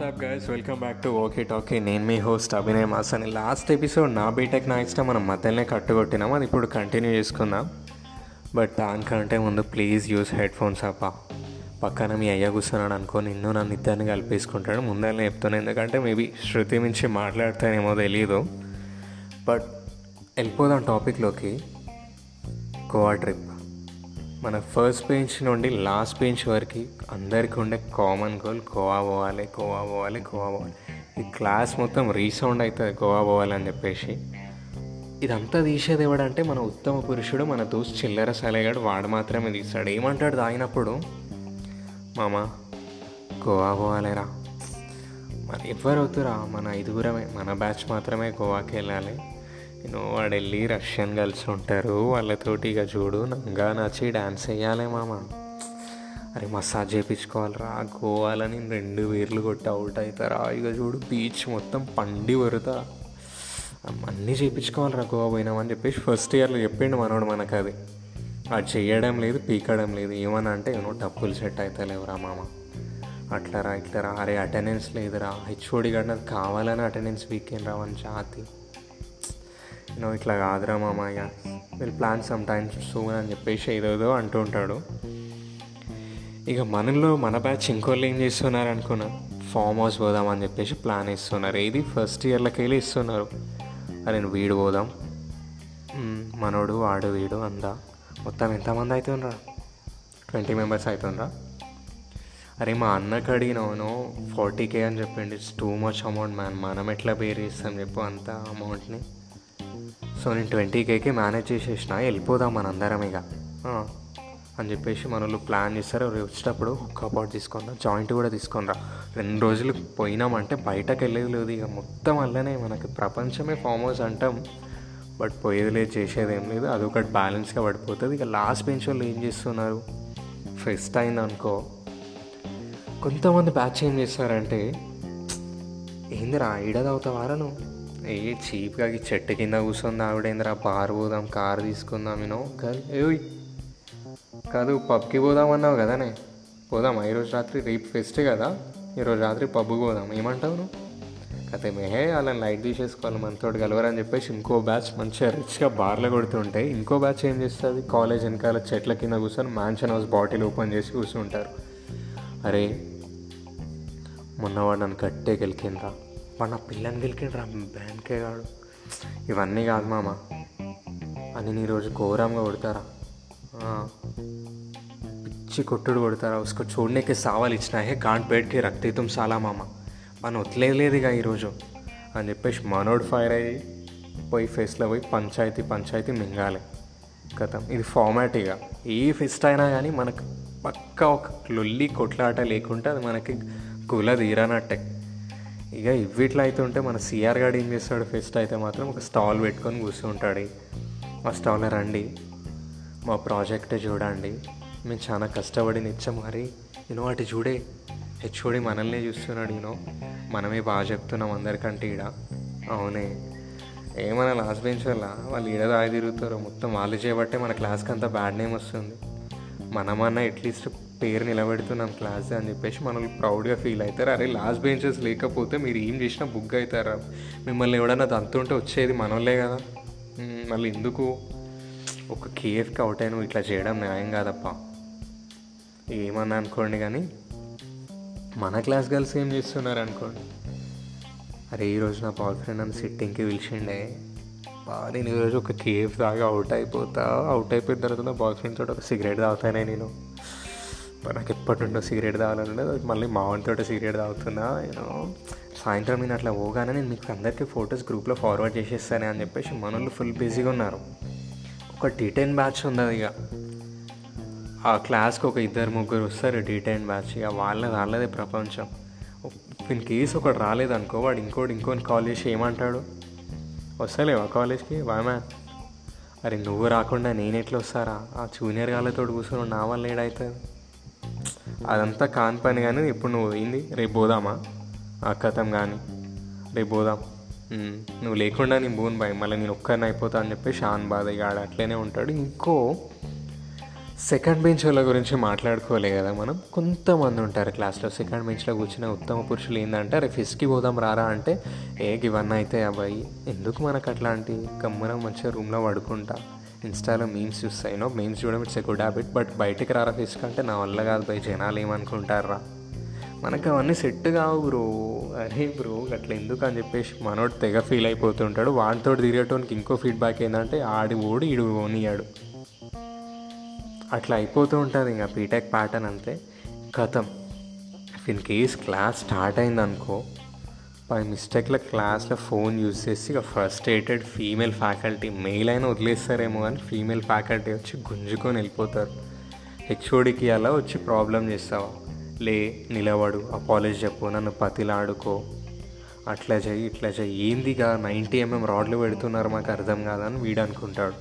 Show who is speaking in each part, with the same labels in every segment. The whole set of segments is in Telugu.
Speaker 1: What's up guys welcome back to okay talkie నేను మీ host Abhinay Masani last episode నా బీటెక్ నా ఇష్టం. మనం మధ్యలోనే కట్టుకొట్టినాం. అది ఇప్పుడు కంటిన్యూ చేసుకుందాం. బట్ దానికంటే ముందు ప్లీజ్ యూస్ హెడ్ ఫోన్స్ అప్ప పక్కన మీ అయ్య కూర్చున్నాడు అనుకో నిన్ను నన్ను ఇద్దరిని కలిపేసుకుంటాడు. ముందరనే చెప్తాను ఎందుకంటే మేబీ శృతి మించి మాట్లాడతానేమో తెలియదు బట్ వెళ్ళిపోదాం టాపిక్లోకి గోవా ట్రిప్ మన ఫస్ట్ బెంచ్ నుండి లాస్ట్ బెంచ్ వరకు అందరికీ ఉండే కామన్ గోల్ గోవా పోవాలి గోవా పోవాలి గోవా పోవాలి. ఈ క్లాస్ మొత్తం రీసౌండ్ అవుతుంది గోవా పోవాలి అని చెప్పేసి. ఇదంతా తీసేది ఎవడంటే మన ఉత్తమ పురుషుడు మన దోస్త్ చిల్లర సలేగాడు వాడు మాత్రమే తీస్తాడు. ఏమంటాడు తాగినప్పుడు? మామ గోవా పోవాలేరా? మరి ఎవరు అవుతురా మన ఐదుగురమే మన బ్యాచ్ మాత్రమే గోవాకి వెళ్ళాలి. నేను వాడు వెళ్ళి రష్యన్ గర్ల్స్ ఉంటారు వాళ్ళతోటి ఇక చూడు నంగా నచ్చి డ్యాన్స్ వేయాలి మామ. అరే మసాజ్ చేయించుకోవాలిరా గోవాలని రెండు వేర్లు కొట్టి అవుట్ అవుతారా ఇక చూడు బీచ్ మొత్తం పండి వరుతా. అన్నీ చేయించుకోవాలిరా గోవా పోయినామని చెప్పేసి ఫస్ట్ ఇయర్లో చెప్పిండు మనోడు మనకు అది అది చేయడం లేదు పీకడం లేదు ఏమన్నా అంటే ఏమో డబ్బులు సెట్ అవుతలేవురా మామ. అట్లరా ఇట్లరా అరే అటెండెన్స్ లేదురా. హెచ్ఓడి గడినది కావాలని అటెండెన్స్ వీకెండ్ రావని జాతి. నువ్వు ఇట్లా కాదురా మామయ్య. Will plan some times soon అని చెప్పేసి ఏదోదో అంటూ ఉంటాడు. ఇక మనలో మన బ్యాచ్ ఇంకోళ్ళు ఏం చేస్తున్నారు అనుకున్నా ఫామ్ హౌస్ పోదామని చెప్పేసి ప్లాన్ ఇస్తున్నారు ఏది? ఫస్ట్ ఇయర్లోకి వెళ్ళి ఇస్తున్నారు. అరే వీడు పోదాం. మనోడు వాడు వీడు అందా. మొత్తం ఎంతమంది అవుతుండ్రా ట్వంటీ మెంబర్స్ అవుతుండ్రా అరే మా అన్నకు అడిగినాను ఫార్టీ కే అని చెప్పిండి. It's too much amount man మనం ఎట్లా పేరు చేస్తాం చెప్పు అంత అమౌంట్ని సో నేను ట్వంటీ కేకి మేనేజ్ చేసేసిన వెళ్ళిపోదాం మనందరం ఇక. అని చెప్పేసి మన వాళ్ళు ప్లాన్ చేస్తారు. రేపు వచ్చేటప్పుడు హుక్ అపాట్ తీసుకున్నా జాయింట్ కూడా తీసుకునిరా రెండు రోజులు పోయినామంటే బయటకు వెళ్ళేది లేదు ఇక. మొత్తం వల్లనే మనకి ప్రపంచమే ఫామ్ హౌస్ అంటాం. బట్ పోయేది లేదు చేసేది ఏం లేదు. అదొకటి బ్యాలెన్స్గా పడిపోతుంది. ఇక లాస్ట్ బెంచ్ వాళ్ళు ఏం చేస్తున్నారు? ఫెస్ట్ అయిందనుకో కొంతమంది బ్యాచ్ ఏం చేస్తారంటే ఏందిరా ఈడ నువ్వు? ఏ చీప్గా ఈ చెట్టు కింద కూర్చుంది. ఆవిడేంద్రా? బార్ పోదాం కార్ తీసుకుందాం నేను ఏయ్ కాదు పబ్కి పోదాం అన్నావు కదనే పోదామా? ఈరోజు రాత్రి రేపు ఫెస్ట్ కదా. ఈరోజు రాత్రి పబ్కి పోదాం ఏమంటావు నువ్వు? అయితే మెహే వాళ్ళని లైట్ తీసేసుకోవాలి మనతో కలవరని చెప్పేసి ఇంకో బ్యాచ్ మంచిగా రిచ్గా బార్లో కొడుతుంటే ఇంకో బ్యాచ్ ఏం చేస్తుంది? కాలేజ్ వెనకాల చెట్ల కింద కూర్చొని మ్యాన్షన్ హౌస్ బాటిల్ ఓపెన్ చేసి కూర్చుంటారు. అరే మొన్న వాడు నన్ను కట్టే గెలికిందా వాడు నా పిల్లని గెలికిండ్రా బ్యాంకే కాడు ఇవన్నీ కాదు మామ. అని నీ రోజు ఘోరంగా కొడతారా? పిచ్చి కొట్టుడు కొడతారా? ఉసుకు చూడనీకి సావాలు ఇచ్చినాయే హే గాంట్ పేట్కి రక్తీతం సాలా మామ. మనం వదిలేదు ఇక ఈరోజు. అని చెప్పేసి మనోడు ఫైర్ అయ్యి పోయి ఫెస్ట్లో పోయి పంచాయతీ పంచాయతీ మింగాలి. కథం. ఇది ఫార్మాట్ ఇక. ఏ ఫెస్ట్ అయినా కానీ మనకు పక్కా ఒక లొల్లి కొట్లాట లేకుంటే అది మనకి కుల తీరనట్టే. ఇక ఇవిట్లో అయితే ఉంటే మన సిఆర్ గాడు ఏం చేస్తాడు? ఫెస్ట్ అయితే మాత్రం ఒక స్టాల్ పెట్టుకొని కూర్చుంటాడు. ఆ స్టాల్లో రండి. మా ప్రాజెక్ట్ చూడండి. మేము చాలా కష్టపడి నిత్యం మరి. యూనో అటు చూడే. హెచ్ఓడి మనల్నే చూస్తున్నాడు యూనో మనమే బాగా చెప్తున్నాం అందరికంటే ఈడ. అవునే. ఏమన్నా లాస్ట్ బెంచ్ వల్ల? వాళ్ళు ఈడ దాగి తిరుగుతారో. మొత్తం వాళ్ళు చేయబట్టే మన క్లాస్కి అంత బ్యాడ్ నేమ్ వస్తుంది. మనమన్నా అట్లీస్ట్ పేరు నిలబెడుతున్నాం క్లాస్ అని చెప్పేసి మనల్ని ప్రౌడ్గా ఫీల్ అవుతారు. అరే లాస్ట్ బెంచెస్ లేకపోతే మీరు ఏం చేసినా బుక్ అవుతారా? మిమ్మల్ని ఎవడన్నా దంతుంటే వచ్చేది మనోళ్ళే కదా. మళ్ళీ ఎందుకు? ఒక కేఎఫ్కి అవుట్ అయిన ఇట్లా చేయడం న్యాయం కాదప్ప. ఏమన్నా అనుకోండి కానీ మన క్లాస్ గర్ల్స్ ఏం చేస్తున్నారు అనుకోండి? అరే ఈరోజు నా బాయ్ ఫ్రెండ్ నన్ను సిట్టింగ్కి పిలిచిండే. నేను ఈరోజు ఒక కేఫ్ దాకా అవుట్ అయిపోతా. అవుట్ అయిపోయిన తర్వాత నా బాయ్ ఫ్రెండ్ తోటి ఒక సిగరెట్ తాగుతానే నేను. నాకు ఎప్పటి నుండో సిగరెట్ తాగాలనుండదు. మళ్ళీ మావన్తో సిగరెట్ తాగుతున్నా నేను సాయంత్రం నేను అట్లా పోగానే నేను మీకు అందరికీ ఫొటోస్ గ్రూప్లో ఫార్వర్డ్ చేసేస్తాను అని చెప్పేసి మనోళ్ళు ఫుల్ బిజీగా ఉన్నారు. ఒక డీటెయిన్ బ్యాచ్ ఉంది ఇక ఆ క్లాస్కి ఒక ఇద్దరు ముగ్గురు వస్తారు డీటెయిన్ బ్యాచ్ ఇక వాళ్ళ వాళ్ళదే ప్రపంచం. ఇన్ కేసు ఒకటి రాలేదనుకో వాడు ఇంకోటి ఇంకోటి కాల్ చేసి ఏమంటాడు? వస్తలేవా కాలేజ్కి? బాయ్ మ్యాన్ అరే నువ్వు రాకుండా నేను ఎట్లా వస్తారా? ఆ జూనియర్ గాళ్ళతో కూర్చొని నా వల్ల ఏడవుతుంది అదంతా కాని పని కానీ ఇప్పుడు నువ్వు పోయింది రేపు పోదామా? ఆ కథం కానీ. రేపు పోదాం. నువ్వు లేకుండా నేను బోన్ భయం మళ్ళీ నేను ఒక్కరిని అయిపోతా అని చెప్పి షాన్ బాధ ఆడ అట్లనే ఉంటాడు. ఇంకో సెకండ్ బెంచ్ వాళ్ళ గురించి మాట్లాడుకోలే కదా మనం. కొంతమంది ఉంటారు క్లాస్లో సెకండ్ బెంచ్లో కూర్చున్న ఉత్తమ పురుషులు ఏంటంటే అరే ఫిస్కి పోదాం రారా అంటే ఏ ఇవన్నీ అయితే అబ్బాయి. ఎందుకు మనకు అట్లాంటి కమ్మన మంచిగా రూమ్లో పడుకుంటా? ఇన్స్టాలో మీమ్స్ చూస్తాయినో మీమ్స్ చూడడం it's a good habit but బయటికి రారా ఫిస్క్ అంటే నా వల్ల కాదు పోయి జనాలు ఏమనుకుంటారా? మనకు అవన్నీ సెట్ కావు బ్రో. అరే బ్రో అట్లా ఎందుకు అని చెప్పేసి మనోడు తెగ ఫీల్ అయిపోతుంటాడు. వాడితో తిరిగేటోనికి ఇంకో ఫీడ్బ్యాక్ ఏంటంటే ఆడి ఓడి ఈడు ఓనియాడు అట్లా అయిపోతూ ఉంటుంది ఇంకా బీటెక్ ప్యాటర్న్ అంతే. కథం. If in case class start అయిందనుకో బై మిస్టేక్లో క్లాస్లో ఫోన్ యూజ్ చేసి ఇక ఫ్రస్ట్రేటెడ్ ఫీమేల్ ఫ్యాకల్టీ మెయిల్ అయినా వదిలేస్తారేమో కానీ ఫీమేల్ ఫ్యాకల్టీ వచ్చి గుంజుకొని వెళ్ళిపోతారు. హెచ్ఓడికి అలా వచ్చి ప్రాబ్లం చేస్తావా. లే నిలబడు అపాలజీ చెప్పు నన్ను పతిలాడుకో. అట్లా చెయ్యి ఇట్లా చెయ్యి. ఏందిగా నైంటీ ఎంఎం రాడ్లు పెడుతున్నారు మాకు అర్థం కాదని వీడు అనుకుంటాడు.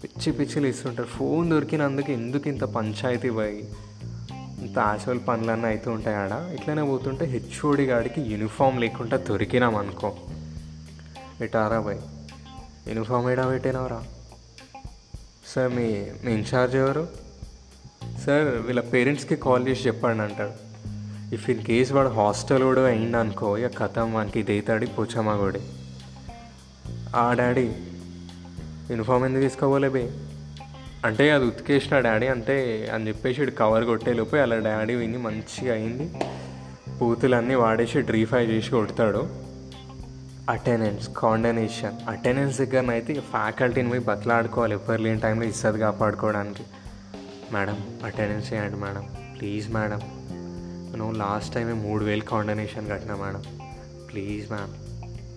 Speaker 1: పిచ్చి పిచ్చిలు ఇస్తుంటారు. ఫోన్ దొరికినందుకు ఎందుకు ఇంత పంచాయతీ పోయి? ఇంత యాజువల్ పనులన్నీ అవుతూ ఉంటాయి ఆడ. ఇట్లనే పోతుంటే హెచ్ఓడి గాడికి యూనిఫామ్ లేకుండా దొరికినాం అనుకో. ఎటారా బాయ్ యూనిఫామ్ ఏడా పెట్టినవరా? సార్ మీ మీ ఇన్ఛార్జ్ ఎవరు? సార్ వీళ్ళ పేరెంట్స్కి కాల్ చేసి చెప్పండి అంటాడు. ఇఫ్ ఇన్ కేస్ వాడు హాస్టల్ కూడా అయింది అనుకో ఇక కథం వానికి దేతాడి పోచమ్మ కూడా ఆ డాడీ యూనిఫామ్ ఎందుకు తీసుకోవాలి బే? అంటే అది ఉతికేసిన డాడీ అంటే అని చెప్పేసి కవర్ కొట్టేలోపు అలా డాడీ విని మంచిగా అయింది. పూతులన్నీ వాడేసి డ్రీఫై చేసి కొడతాడు. Attendance condonation. అటెండెన్స్ దగ్గరనైతే ఫ్యాకల్టీని పోయి బతలాడుకోవాలి. ఎవరు లేని టైంలో ఇస్తుంది కాపాడుకోవడానికి. మేడం అటెండెన్స్ చేయండి మేడం. Please madam. నేను లాస్ట్ టైమే మూడు వేలు కాండనేషన్ కట్టినా మేడం. Please ma'am.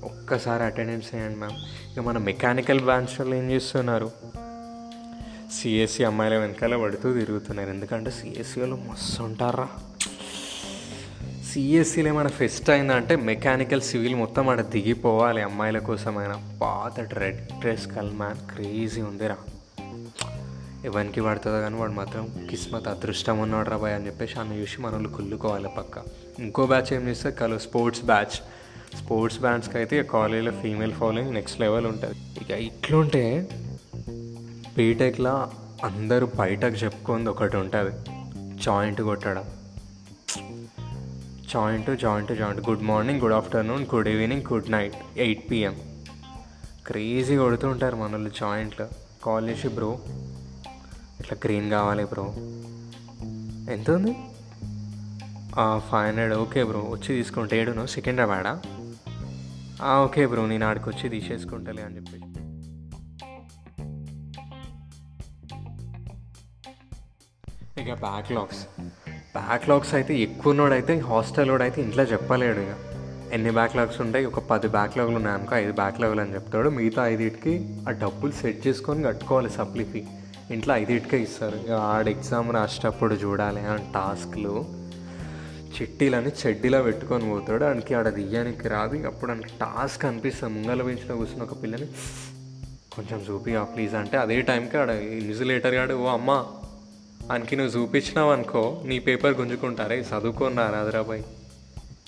Speaker 1: ఒక్కసారి అటెండెన్స్ చేయండి మ్యామ్. ఇక మన మెకానికల్ బ్రాంచ్లో ఏం చేస్తున్నారు? సిఎస్సి అమ్మాయిల వెనకాల పడుతూ తిరుగుతున్నారు. ఎందుకంటే సిఎస్సిలో మస్తు ఉంటారా సిఎస్సిలో ఏమైనా ఫెస్ట్ అయిందంటే మెకానికల్ సివిల్ మొత్తం ఆడ దిగిపోవాలి అమ్మాయిల కోసమైనా. పాత రెడ్ డ్రెస్ మ్యాన్ క్రేజీ ఉందిరా. ఎవరికి పడుతుందో కానీ వాడు మాత్రం కిస్మత్ అదృష్టం ఉన్నాడు రా అని చెప్పేసి అన్న చూసి మన వాళ్ళు కుళ్ళుకోవాలి పక్క. ఇంకో బ్యాచ్ ఏం చేస్తే కలు స్పోర్ట్స్ బ్యాచ్ స్పోర్ట్స్ బ్యాచ్కి అయితే కాలేజీలో ఫీమేల్ ఫాలోయింగ్ నెక్స్ట్ లెవెల్ ఉంటుంది. ఇక ఇట్లుంటే బీటెక్లో అందరూ బయటకు చెప్పుకుంది ఒకటి ఉంటుంది. జాయింట్ కొట్టడం. Joint joint joint good morning good afternoon good evening good night eight PM crazy కొడుతూ ఉంటారు మనల్ని జాయింట్లో కాల్ చేసి బ్రో ఇట్లా గ్రీన్ కావాలి బ్రో ఎంత ఉంది ఫైవ్ హండ్రెడ్ ఓకే బ్రో వచ్చి తీసుకుంటే ఏడును సికింద్రాబాడా ఓకే బ్రో నేను ఆడికి వచ్చి తీసేసుకుంటలే అని చెప్పి ఇక బ్యాక్లాగ్స్ బ్యాక్లాగ్స్ అయితే ఎక్కువ ఉన్నోడైతే హాస్టల్ అయితే ఇంట్లో చెప్పలేడు ఇక. ఎన్ని బ్యాక్లాగ్స్ ఉంటాయి? ఒక పది బ్యాక్లాగ్లు ఉన్నాయి అనుకో ఐదు బ్యాక్లాగ్లు అని చెప్తాడు. మిగతా ఐదింటికి ఆ డబ్బులు సెట్ చేసుకొని కట్టుకోవాలి సప్లీ ఫీ ఇంట్లో ఐదింటికే ఇస్తారు. ఇక ఆడ ఎగ్జామ్ రాసేటప్పుడు చూడాలి. ఆ టాస్క్లు చిట్టీలని చెడ్డీలో పెట్టుకొని పోతాడు. ఆయనకి ఆడ దియ్యానికి రాదు. అప్పుడు ఆయనకి టాస్క్ అనిపిస్తుంది. ముంగల బెంచ్లో కూర్చున్న ఒక పిల్లని కొంచెం చూపిగా ప్లీజ్ అంటే అదే టైంకి ఆడ ఇన్సులేటర్ గాడు ఓ అమ్మ ఆయనకి నువ్వు చూపించినావు అనుకో నీ పేపర్ గుంజుకుంటారే చదువుకోన్నా రాదురాబాయ్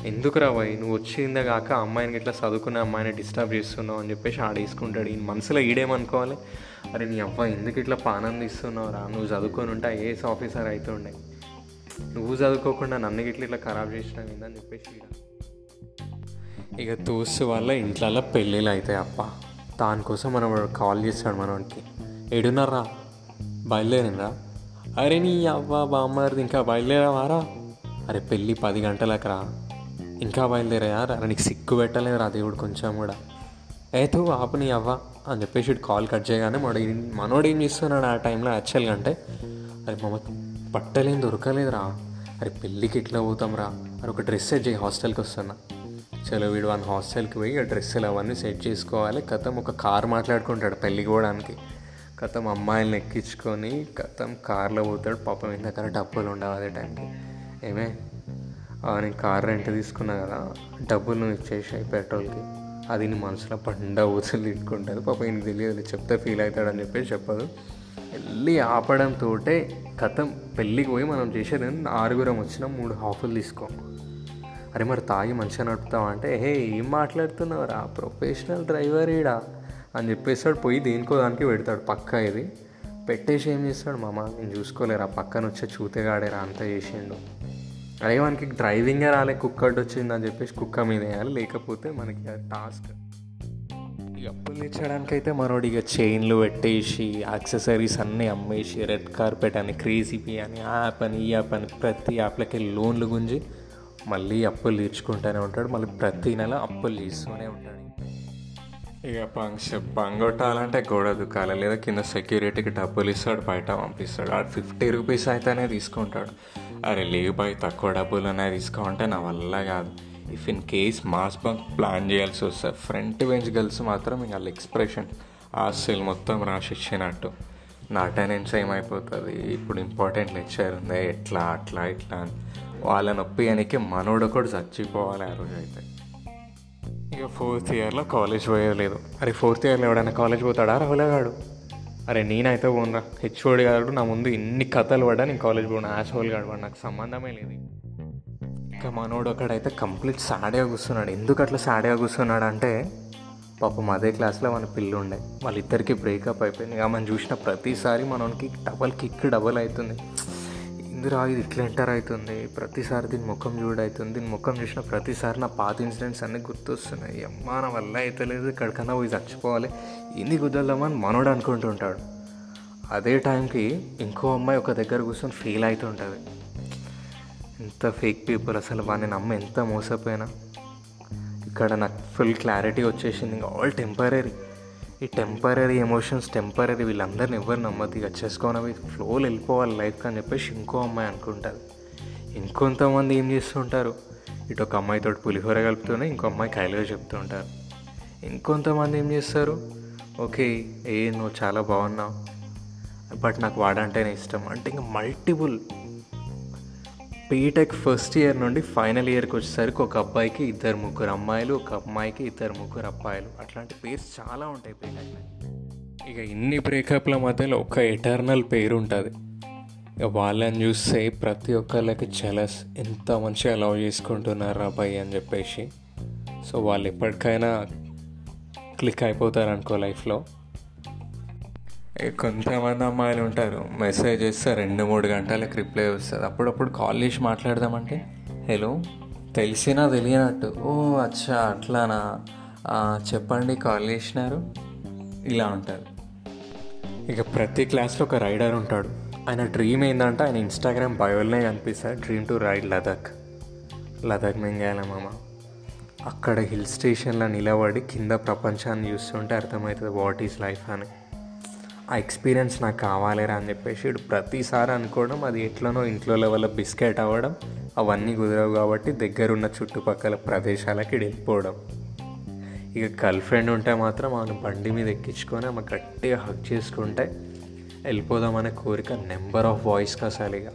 Speaker 1: ఎందుకు రాబాయ్ నువ్వు వచ్చిందే కాక అమ్మాయిని ఇట్లా చదువుకున్న అమ్మాయిని డిస్టర్బ్ చేస్తున్నావు అని చెప్పేసి ఆడేసుకుంటాడు. ఈ మనసులో ఈడేమనుకోవాలి? అరే నీ అబ్బాయి ఎందుకు ఇట్లా పానందిస్తున్నావు రా నువ్వు చదువుకొని ఉంటే ఏఎస్ ఆఫీసర్ అవుతుండే నువ్వు చదువుకోకుండా నన్ను గిట్ల ఇట్లా ఖరాబ్ చేసినా ఏందని చెప్పేసి ఇక తోస్తు వల్ల ఇంట్లో పెళ్ళిళ్ళు అవుతాయి అప్ప. దానికోసం మనం కాల్ చేస్తాడు మనవాడికి ఏడున్నారా? బయలుదేరిందా అరే నీ అవ్వ బామ్మది ఇంకా బయలుదేరావారా అరే పెళ్ళి పది గంటలకు రా. ఇంకా బయలుదేరాయా అరే నీకు సిగ్గు పెట్టలేదు రా దేవుడు కొంచెం కూడా. ఏతో ఆపు నీ అవ్వ అని చెప్పేసి కాల్ కట్ చేయగానే మన మనోడు ఏం చేస్తున్నాడు ఆ టైంలో యాక్చువల్గా అంటే అరే మమ్మ బట్టలేం దొరకలేదురా. అరే పెళ్ళికి ఎట్లా పోతాం రా? అరే ఒక డ్రెస్ సెట్ చేయి హాస్టల్కి వస్తున్నా. చలో వీడు వన్ హాస్టల్కి పోయి ఆ డ్రెస్సులు అవన్నీ సెట్ చేసుకోవాలి. కథం ఒక కార్ మాట్లాడుకుంటాడు పెళ్ళికి పోవడానికి. కథం అమ్మాయిలను ఎక్కించుకొని కథం కార్లో పోతాడు. పాపం ఇంత దగ్గర డబ్బులు ఉండవు అదే టైంకి. ఏమే? నేను కార్ రెంట్ తీసుకున్నా కదా డబ్బులు నువ్వు ఇచ్చేసాయి పెట్రోల్కి. అది నీ మనసులో పండ ఊసలు ఇట్టుకుంటుంది పాపం ఈయనకి తెలియదు చెప్తే ఫీల్ అవుతాడని చెప్పేసి చెప్పదు. వెళ్ళి ఆపడంతో కథం పెళ్ళికి పోయి మనం చేసేది ఆరుగురం వచ్చిన మూడు హాఫులు తీసుకో. అరే మరి తాగి మంచిగా నడుపుతావు అంటే హే ఏం మాట్లాడుతున్నావురా? ప్రొఫెషనల్ డ్రైవర్ ఈడా అని చెప్పేస్తాడు. పోయి దేనికో దానికి పెడతాడు పక్క ఇది. పెట్టేసి ఏం చేస్తాడు? మామ నేను చూసుకోలేరు? ఆ పక్కన వచ్చే చూతగాడేరా అంతా చేసిండు. అదే మనకి డ్రైవింగే రాలే కుక్క వచ్చింది అని చెప్పేసి కుక్క మీద వేయాలి. లేకపోతే మనకి అది టాస్క్ అప్పులు తెచ్చడానికి అయితే మనోడు ఇక చైన్లు పెట్టేసి యాక్సెసరీస్ అన్నీ అమ్మేసి రెడ్ కార్పెట్ అని క్రేజీపీ అని యాప్ అని ఈ యాప్ అని ప్రతి యాప్లకి లోన్లు గుంజి మళ్ళీ అప్పులు తీర్చుకుంటూనే ఉంటాడు. మళ్ళీ ప్రతి నెల అప్పులు తీస్తూనే ఉంటాడు. ఇక పంక్ష పంగొట్టాలంటే గోడ దుకాలి లేదా కింద సెక్యూరిటీకి డబ్బులు ఇస్తాడు బయట పంపిస్తాడు. ఆడు ఫిఫ్టీ రూపీస్ అయితేనే తీసుకుంటాడు. అరే లేవు బాయ్ తక్కువ డబ్బులు ఉన్నాయి తీసుకోమంటే నా వల్ల కాదు. If in case mass bunk plan చేయాల్సి వస్తుంది ఫ్రంట్ బెంచ్ గర్ల్స్ మాత్రం ఇంకా వాళ్ళ ఎక్స్ప్రెషన్ ఆ మొత్తం రాసిచ్చినట్టు. నా అటెండెన్స్ ఏమైపోతుంది? ఇప్పుడు ఇంపార్టెంట్ లెక్చర్ ఉంది. ఎట్లా అట్లా ఇట్లా అని. వాళ్ళ నొప్పి అనికే మనోడు కూడా చచ్చిపోవాలి ఆ రోజు అయితే ఇక ఫోర్త్ ఇయర్లో కాలేజ్ పోయలేదు అరే ఫోర్త్ ఇయర్లో ఎవడైనా కాలేజ్ పోతాడా? రావులేగాడు అరే నేనైతే పోనురా. హెచ్ఓడి గారు నా ముందు ఇన్ని కథలు పడ్డా నేను కాలేజ్ పోను. యాసోల్ గాడు వాడు నాకు సంబంధమే లేదు. ఇంకా మనోడు ఒకడైతే కంప్లీట్ సాడేగా కూర్చున్నాడు. ఎందుకు అట్లా సాడేగా కూర్చున్నాడు అంటే పాపం అదే క్లాస్లో మన పిల్లు ఉండే వాళ్ళిద్దరికి బ్రేకప్ అయిపోయింది. ఇక మనం చూసిన ప్రతిసారి మనకి డబల్ కిక్ డబల్ అవుతుంది. ఎందురా ఇది ఇట్లా ఎంటర్ అవుతుంది. ప్రతిసారి దీని ముఖం చూడవుతుంది దీని ముఖం చూసిన ప్రతిసారి నా పాత ఇన్సిడెంట్స్ అన్నీ గుర్తొస్తున్నాయి. అమ్మా నా వల్ల అయితే లేదు. ఇక్కడికన్నా పోయి చచ్చిపోవాలి. ఇన్ని గుద్దలమని మనోడు అనుకుంటుంటాడు అదే టైంకి ఇంకో అమ్మాయి ఒక దగ్గర కూర్చొని ఫీల్ అవుతుంటుంది ఎంత ఫేక్ పీపుల్ అసలు వాడిని నమ్మ ఎంత మోసపోయినా? ఇక్కడ నాకు ఫుల్ క్లారిటీ వచ్చేసింది. ఇంకా ఆల్ టెంపరీ ఈ టెంపరీ ఎమోషన్స్ టెంపరీ వీళ్ళందరిని ఎవరు నమ్మద్దు. ఇక చేసుకోనవి ఫ్లోలు వెళ్ళిపోవాలి లైఫ్ అని చెప్పేసి ఇంకో అమ్మాయి అనుకుంటుంది ఇంకొంతమంది ఏం చేస్తుంటారు? ఇటు ఒక అమ్మాయితో పులిహోర కలుపుతూనే ఇంకో అమ్మాయి కైలుగా చెప్తూ ఉంటారు. ఇంకొంతమంది ఏం చేస్తారు? ఓకే ఏ నువ్వు చాలా బాగున్నావు. బట్ నాకు వాడంటేనే ఇష్టం. అంటే ఇంకా మల్టిపుల్ బీటెక్ ఫస్ట్ ఇయర్ నుండి ఫైనల్ ఇయర్కి వచ్చేసరికి ఒక అబ్బాయికి ఇద్దరు ముగ్గురు అమ్మాయిలు ఒక అమ్మాయికి ఇద్దరు ముగ్గురు అబ్బాయిలు. అట్లాంటి పేర్స్ చాలా ఉంటాయి బీటెక్లో ఇక ఇన్ని బ్రేకప్ల మధ్యలో ఒక ఎటర్నల్ పేరు ఉంటుంది. ఇక వాళ్ళని చూస్తే ప్రతి ఒక్కళ్ళకి చెలస్ ఎంత మంచిగా లవ్ చేసుకుంటున్నారు అబ్బాయి అని చెప్పేసి. సో వాళ్ళు ఎప్పటికైనా క్లిక్ అయిపోతారు అనుకో లైఫ్లో కొంతమంది అమ్మాయిలు ఉంటారు. మెసేజ్ చేస్తే రెండు మూడు గంటలకు రిప్లై వస్తుంది. అప్పుడప్పుడు కాల్ చేసి మాట్లాడదామంటే హలో తెలిసినా తెలియనట్టు. ఓ అచ్చా అట్లానా? చెప్పండి కాల్ చేసినారు. ఇలా ఉంటారు ఇక ప్రతి క్లాస్లో ఒక రైడర్ ఉంటాడు. ఆయన డ్రీమ్ ఏంటంటే ఆయన ఇన్స్టాగ్రామ్ బయోలోనే కనిపిస్తుంది dream to ride Ladakh. Ladakh మింగాల మామ? అక్కడ హిల్ స్టేషన్లో నిలబడి కింద ప్రపంచాన్ని చూస్తుంటే అర్థమవుతుంది వాట్ ఈజ్ లైఫ్ అని. ఆ ఎక్స్పీరియన్స్ నాకు కావాలేరా అని చెప్పేసి ఇప్పుడు ప్రతిసారి అనుకోవడం అది ఎట్లనో ఇంట్లో లెవెల్ బిస్కెట్ అవ్వడం అవన్నీ కుదరవు కాబట్టి దగ్గరున్న చుట్టుపక్కల ప్రదేశాలకి వెళ్ళిపోవడం. ఇక గర్ల్ ఫ్రెండ్ ఉంటే మాత్రం ఆమెను బండి మీద ఎక్కించుకొని ఆమె గట్టిగా హక్ చేసుకుంటే వెళ్ళిపోదామనే కోరిక నెంబర్ ఆఫ్ వాయిస్కి అసలు ఇక.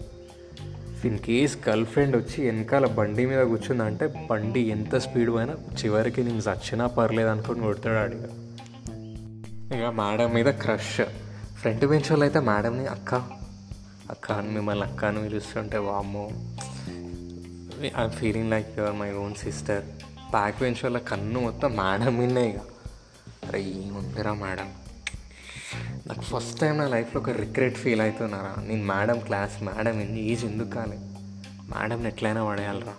Speaker 1: ఇన్ కేస్ గర్ల్ ఫ్రెండ్ వచ్చి వెనకాల బండి మీద కూర్చుందంటే బండి ఎంత స్పీడ్ పోయినా చివరికి నేను చచ్చినా పర్లేదు అనుకుని కొడతాడు అడిగా ఇక మేడం మీద క్రష్. ఫ్రంట్ బెంచ్ వాళ్ళు అయితే మేడంని అక్క. అక్క అని మిమ్మల్ని అక్క అని పిలుస్తుంటే వామ్మో. I feeling like your my own sister back bench వాళ్ళ కన్ను మొత్తం మేడం విన్నాయి ఇక. అరే ఏముందిరా మేడం. నాకు ఫస్ట్ టైం నా లైఫ్లో ఒక రిగ్రెట్ ఫీల్ అవుతున్నారా? నేను మేడం క్లాస్ మేడం ఏజ్ ఎందుకు కాలే? మేడంని ఎట్లయినా పడేయాలరా.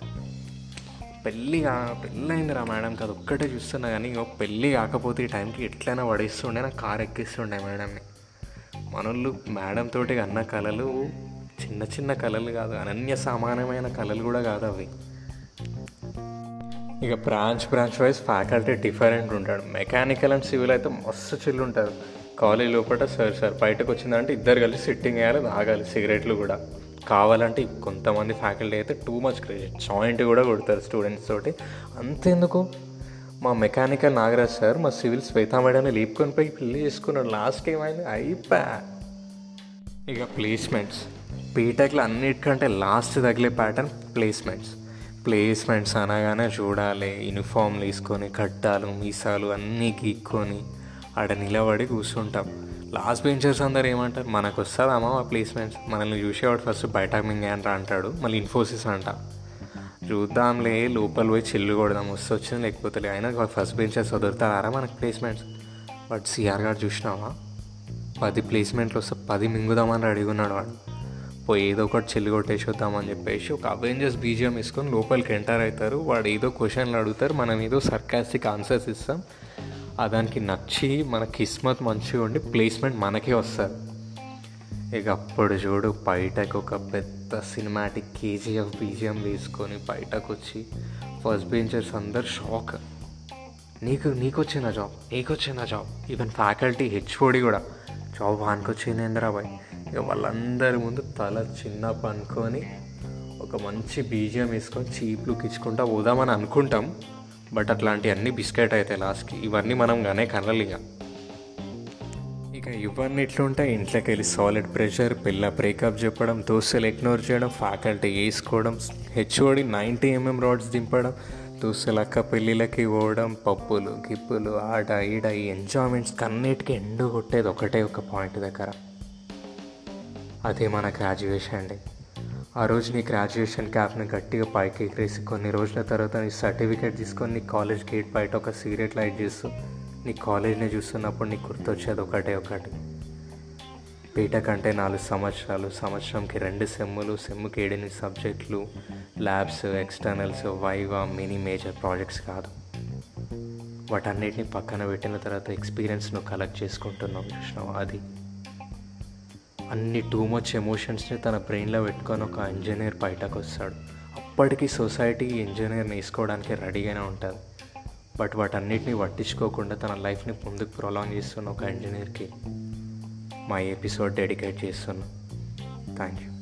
Speaker 1: పెళ్ళి పెళ్ళయిందిరా మేడం కాదు ఒక్కటే చూస్తున్నా కానీ పెళ్ళి కాకపోతే ఈ టైంకి ఎట్లయినా పడేస్తుండే నాకు కారు ఎక్కిస్తుండే మేడంని. మనోళ్ళు మేడం తోటి అన్న కళలు చిన్న చిన్న కళలు కాదు అనన్య సమానమైన కళలు కూడా కాదు అవి. ఇక branch branch wise faculty different ఉంటాడు. మెకానికల్ అండ్ సివిల్ అయితే మస్తు చిల్లు ఉంటారు. కాలేజ్ లోపల సార్ సార్ బయటకు వచ్చిందంటే ఇద్దరు కలిసి సిట్టింగ్ వేయాలి తాగాలి సిగరెట్లు కూడా. కావాలంటే కొంతమంది ఫ్యాకల్టీ అయితే టూ మచ్ క్రేజ్ జాయింట్ కూడా కొడతారు స్టూడెంట్స్ తోటి. అంతెందుకు? మా మెకానికల్ నాగరాజ్ సార్ మా సివిల్ శ్వేతా మేడంని లేపుకొని పోయి పెళ్ళి చేసుకున్నాడు. లాస్ట్కి ఏమైంది? అయిపా. ఇక ప్లేస్మెంట్స్. బీటెక్లో అన్నిటికంటే లాస్ట్ తగిలే ప్యాటర్న్ ప్లేస్మెంట్స్. ప్లేస్మెంట్స్ అనగానే చూడాలి. యూనిఫామ్ వేసుకొని కట్టాలు మీసాలు అన్నీ గీక్కొని ఆడ నిలబడి కూర్చుంటాం. లాస్ట్ బెంచర్స్ అందరు ఏమంటారు? మనకు వస్తుందమ్మా ఆ ప్లేస్మెంట్స్? మనల్ని చూసేవాడు ఫస్ట్ బయట మింగేంట్రా అంటాడు. మళ్ళీ ఇన్ఫోసిస్ అంట. చూద్దాంలే లోపల పోయి చెల్లు కొడదాం వస్తే వచ్చింది లేకపోతే అయినా ఫస్ట్ బెంచెస్ వదులుతారా మనకు ప్లేస్మెంట్స్ బట్ సిఆర్ గారు చూసినావా? పది ప్లేస్మెంట్లు వస్తే పది మింగుదామని రెడీగా ఉన్నాడు వాడు. పోయి ఏదో ఒకటి చెల్లి కొట్టేసి వద్దామని చెప్పేసి ఒక అవెంజర్స్ బీజియం వేసుకొని లోపలికి ఎంటర్ అవుతారు. వాడు ఏదో క్వశ్చన్లు అడుగుతారు. మనం ఏదో సర్కాస్టిక్ ఆన్సర్స్ ఇస్తాం. దానికి నచ్చి మన కిస్మత్ మంచిగా ఉండి ప్లేస్మెంట్ మనకే వస్తారు. ఇక అప్పుడు చూడు బయటకు ఒక పెద్ద సినిమాటిక్ కేజీఎఫ్ బీజిఎం వేసుకొని బయటకు వచ్చి ఫస్ట్ బెంచర్స్ అందరు షాక్ నీకు నీకు వచ్చిన జాబ్ నీకు వచ్చిన జాబ్ ఈవెన్ ఫ్యాకల్టీ హెచ్ఓడి కూడా. జాబ్ వానికి బాయ్? ఇక వాళ్ళందరి ముందు తల చిన్న పనుకొని ఒక మంచి బీజియం వేసుకొని చీప్ లుక్ ఇచ్చుకుంటా పోదామని అనుకుంటాం. బట్ అట్లాంటివన్నీ బిస్కెట్ అవుతాయి లాస్ట్కి ఇవన్నీ మనం గానే కనలిగా ఇక ఇవన్నీ ఉంటాయి ఇంట్లోకి వెళ్ళి సాలిడ్ ప్రెషర్ పిల్ల బ్రేకప్ చెప్పడం దోస్తులు ఇగ్నోర్ చేయడం ఫ్యాకల్టీ వేసుకోవడం హెచ్ఓడి నైంటీ ఎంఎం రాడ్స్ దింపడం దోస్తులు అక్క పెళ్ళిళ్ళకి పోవడం పప్పులు గిప్పులు ఆడ ఈడ ఈ ఎంజాయ్మెంట్స్ కన్నిటికి ఎండు కొట్టేది ఒకటే ఒక పాయింట్ దగ్గర. అదే మన గ్రాడ్యుయేషన్ అండి ఆ రోజు నీ గ్రాడ్యుయేషన్ క్యాప్ని గట్టిగా పైకి ఎగరేసి కొన్ని రోజుల తర్వాత నీ సర్టిఫికేట్ తీసుకొని నీ కాలేజ్ గేట్ బయట ఒక సిగరెట్ లైట్ చేస్తూ నీ కాలేజ్ని చూస్తున్నప్పుడు నీకు గుర్తొచ్చేది ఒకటే ఒకటి. బీటెక్ అంటే నాలుగు సంవత్సరాలు సంవత్సరంకి రెండు సెమ్ములు సెమ్ముకి ఏడెనిమిది సబ్జెక్టులు labs externals viva mini major projects కాదు. వాటన్నిటిని పక్కన పెట్టిన తర్వాత ఎక్స్పీరియన్స్ నువ్వు కలెక్ట్ చేసుకుంటున్నావు కృష్ణ అది. అన్ని టూ మచ్ ఎమోషన్స్ని తన బ్రెయిన్లో పెట్టుకొని ఒక ఇంజనీర్ బయటకు వస్తాడు అప్పటికి సొసైటీ ఇంజనీర్ వేసుకోవడానికి రెడీగానే ఉంటుంది. బట్ వాటన్నిటిని పట్టించుకోకుండా తన లైఫ్ని ముందుకు ప్రొలాంగ్ చేస్తున్న ఒక ఇంజనీర్కి మా ఎపిసోడ్ డెడికేట్ చేస్తున్నాను థ్యాంక్ యూ